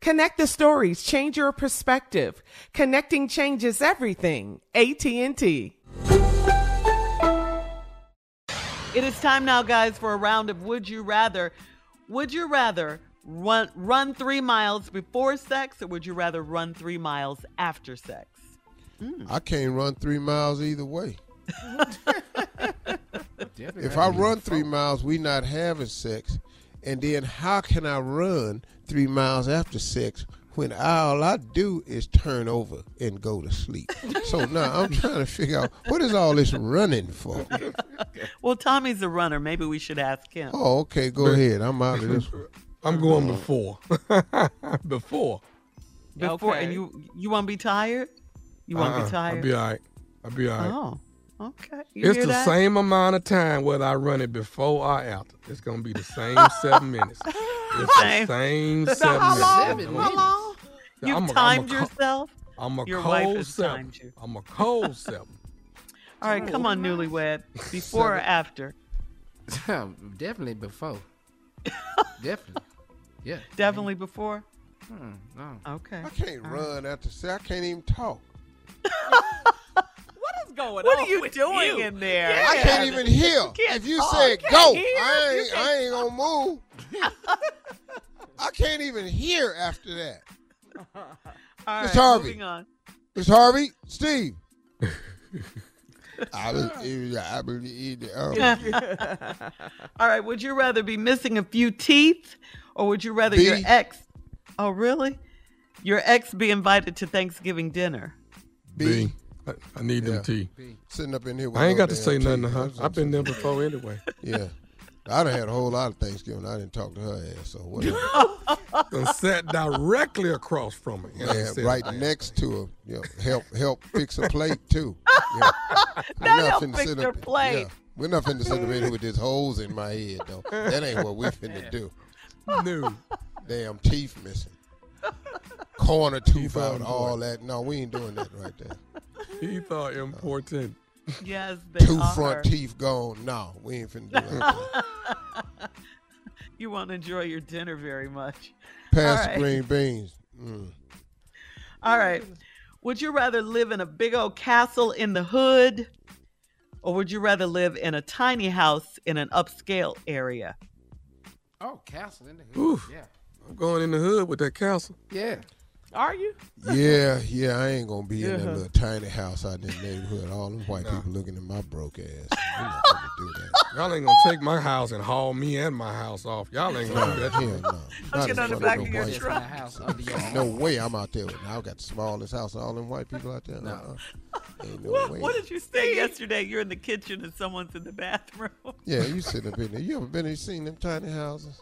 Connect the stories, change your perspective. Connecting changes everything. AT&T. It is time now, guys, for a round of Would You Rather. Would you rather run run three miles before sex, or would you rather run three miles after sex? Mm. I can't run three miles either way. if I run three miles, we not having sex, and then how can I run three miles after sex when all I do is turn over and go to sleep. So now I'm trying to figure out what is all this running for. Well, Tommy's a runner. Maybe we should ask him. Oh, okay. Go ahead. I'm out of this. I'm going before. before. Before, okay. and you you want to be tired? You want to uh-uh. be tired? I'll be all right. I'll be all right. Oh. Okay. You it's the that? same amount of time whether I run it before or after. It's gonna be the same seven minutes. It's same. the same so seven how long? minutes. How long? You've I'm a, timed I'm a, yourself. I'm a Your cold wife seven. you. I'm a cold seven. All right, come on, newlywed. Before or after? Definitely before. Definitely. Yeah. Definitely before. Hmm, no. Okay. I can't All run right. after sex. I can't even talk. What is going what on? What are you doing you? in there? Yeah. I can't even hear. You if you talk. said go. I ain't, I ain't gonna move. I can't even hear after that. All Miss right, Harvey. moving on. Miss Harvey, Steve. I believe, I believe, um. All right. Would you rather be missing a few teeth, or would you rather B. your ex? Oh, really? Your ex be invited to Thanksgiving dinner? B. B. I, I need Yeah. them tea. Sitting up in here. With I ain't got to say nothing to her. I've been there before anyway. Yeah. I done had a whole lot of Thanksgiving. I didn't talk to her ass, so whatever. Done sat directly across from her. and yeah, said, right next to her. Yeah, help help fix a plate too. Yeah. We're Not help fix her up- plate. Yeah, we're not finna sit up in here with this holes in my head though. That ain't what we finna do. No. Damn teeth missing. Corner tooth out, all that. No, we ain't doing that right there. He thought important. Yes, they Two are. front teeth gone. No, we ain't finna do that. You won't enjoy your dinner very much. Pass All the right. green beans. Mm. All right. Would you rather live in a big old castle in the hood or would you rather live in a tiny house in an upscale area? Oh, castle in the hood. Ooh. Yeah. I'm going in the hood with that castle. Yeah. Are you? Yeah, yeah, I ain't gonna be in that uh-huh. little tiny house out in the neighborhood. All them white people looking at my broke ass. We're not gonna do that. Y'all ain't gonna take my house and haul me and my house off. Y'all ain't gonna do that. hell no. Not get in on the front back no of your white truck. house under your No way I'm out there. with- Now I got the smallest house. All them white people out there. No. Uh-uh. Ain't no What, way. what did you say yesterday? You're in the kitchen and someone's in the bathroom. Yeah, you sitting up in there. You ever been? You seen them tiny houses?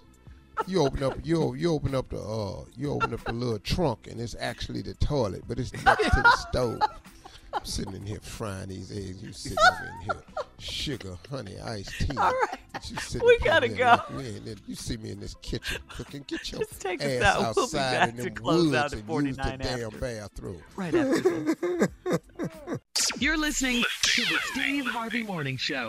You open up, you you open up the uh, you open up the little trunk, and it's actually the toilet, but it's next to the stove. I'm sitting in here frying these eggs. You sitting over in here, sugar, honey, iced tea. All right. You We gotta go. there like in. You see me in this kitchen cooking. Get your Just take us ass out. We'll be outside back in to them close woods out at and use 49 the damn after. bathroom. Right after this. You're listening to the Steve Harvey Morning Show.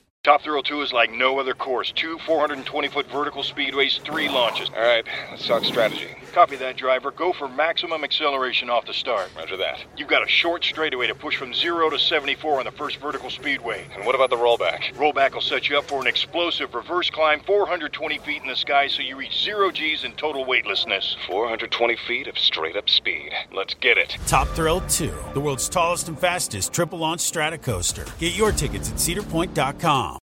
Top Thrill 2 is like no other course. Two 420 foot vertical speedways, three launches. All right, let's talk strategy. Copy that, driver. Go for maximum acceleration off the start. Roger that. You've got a short straightaway to push from 0 to 74 on the first vertical speedway. And what about the rollback? Rollback will set you up for an explosive reverse climb 420 feet in the sky so you reach 0 G's in total weightlessness. 420 feet of straight up speed. Let's get it. Top Thrill 2, the world's tallest and fastest triple launch strata coaster. Get your tickets at cedarpoint.com.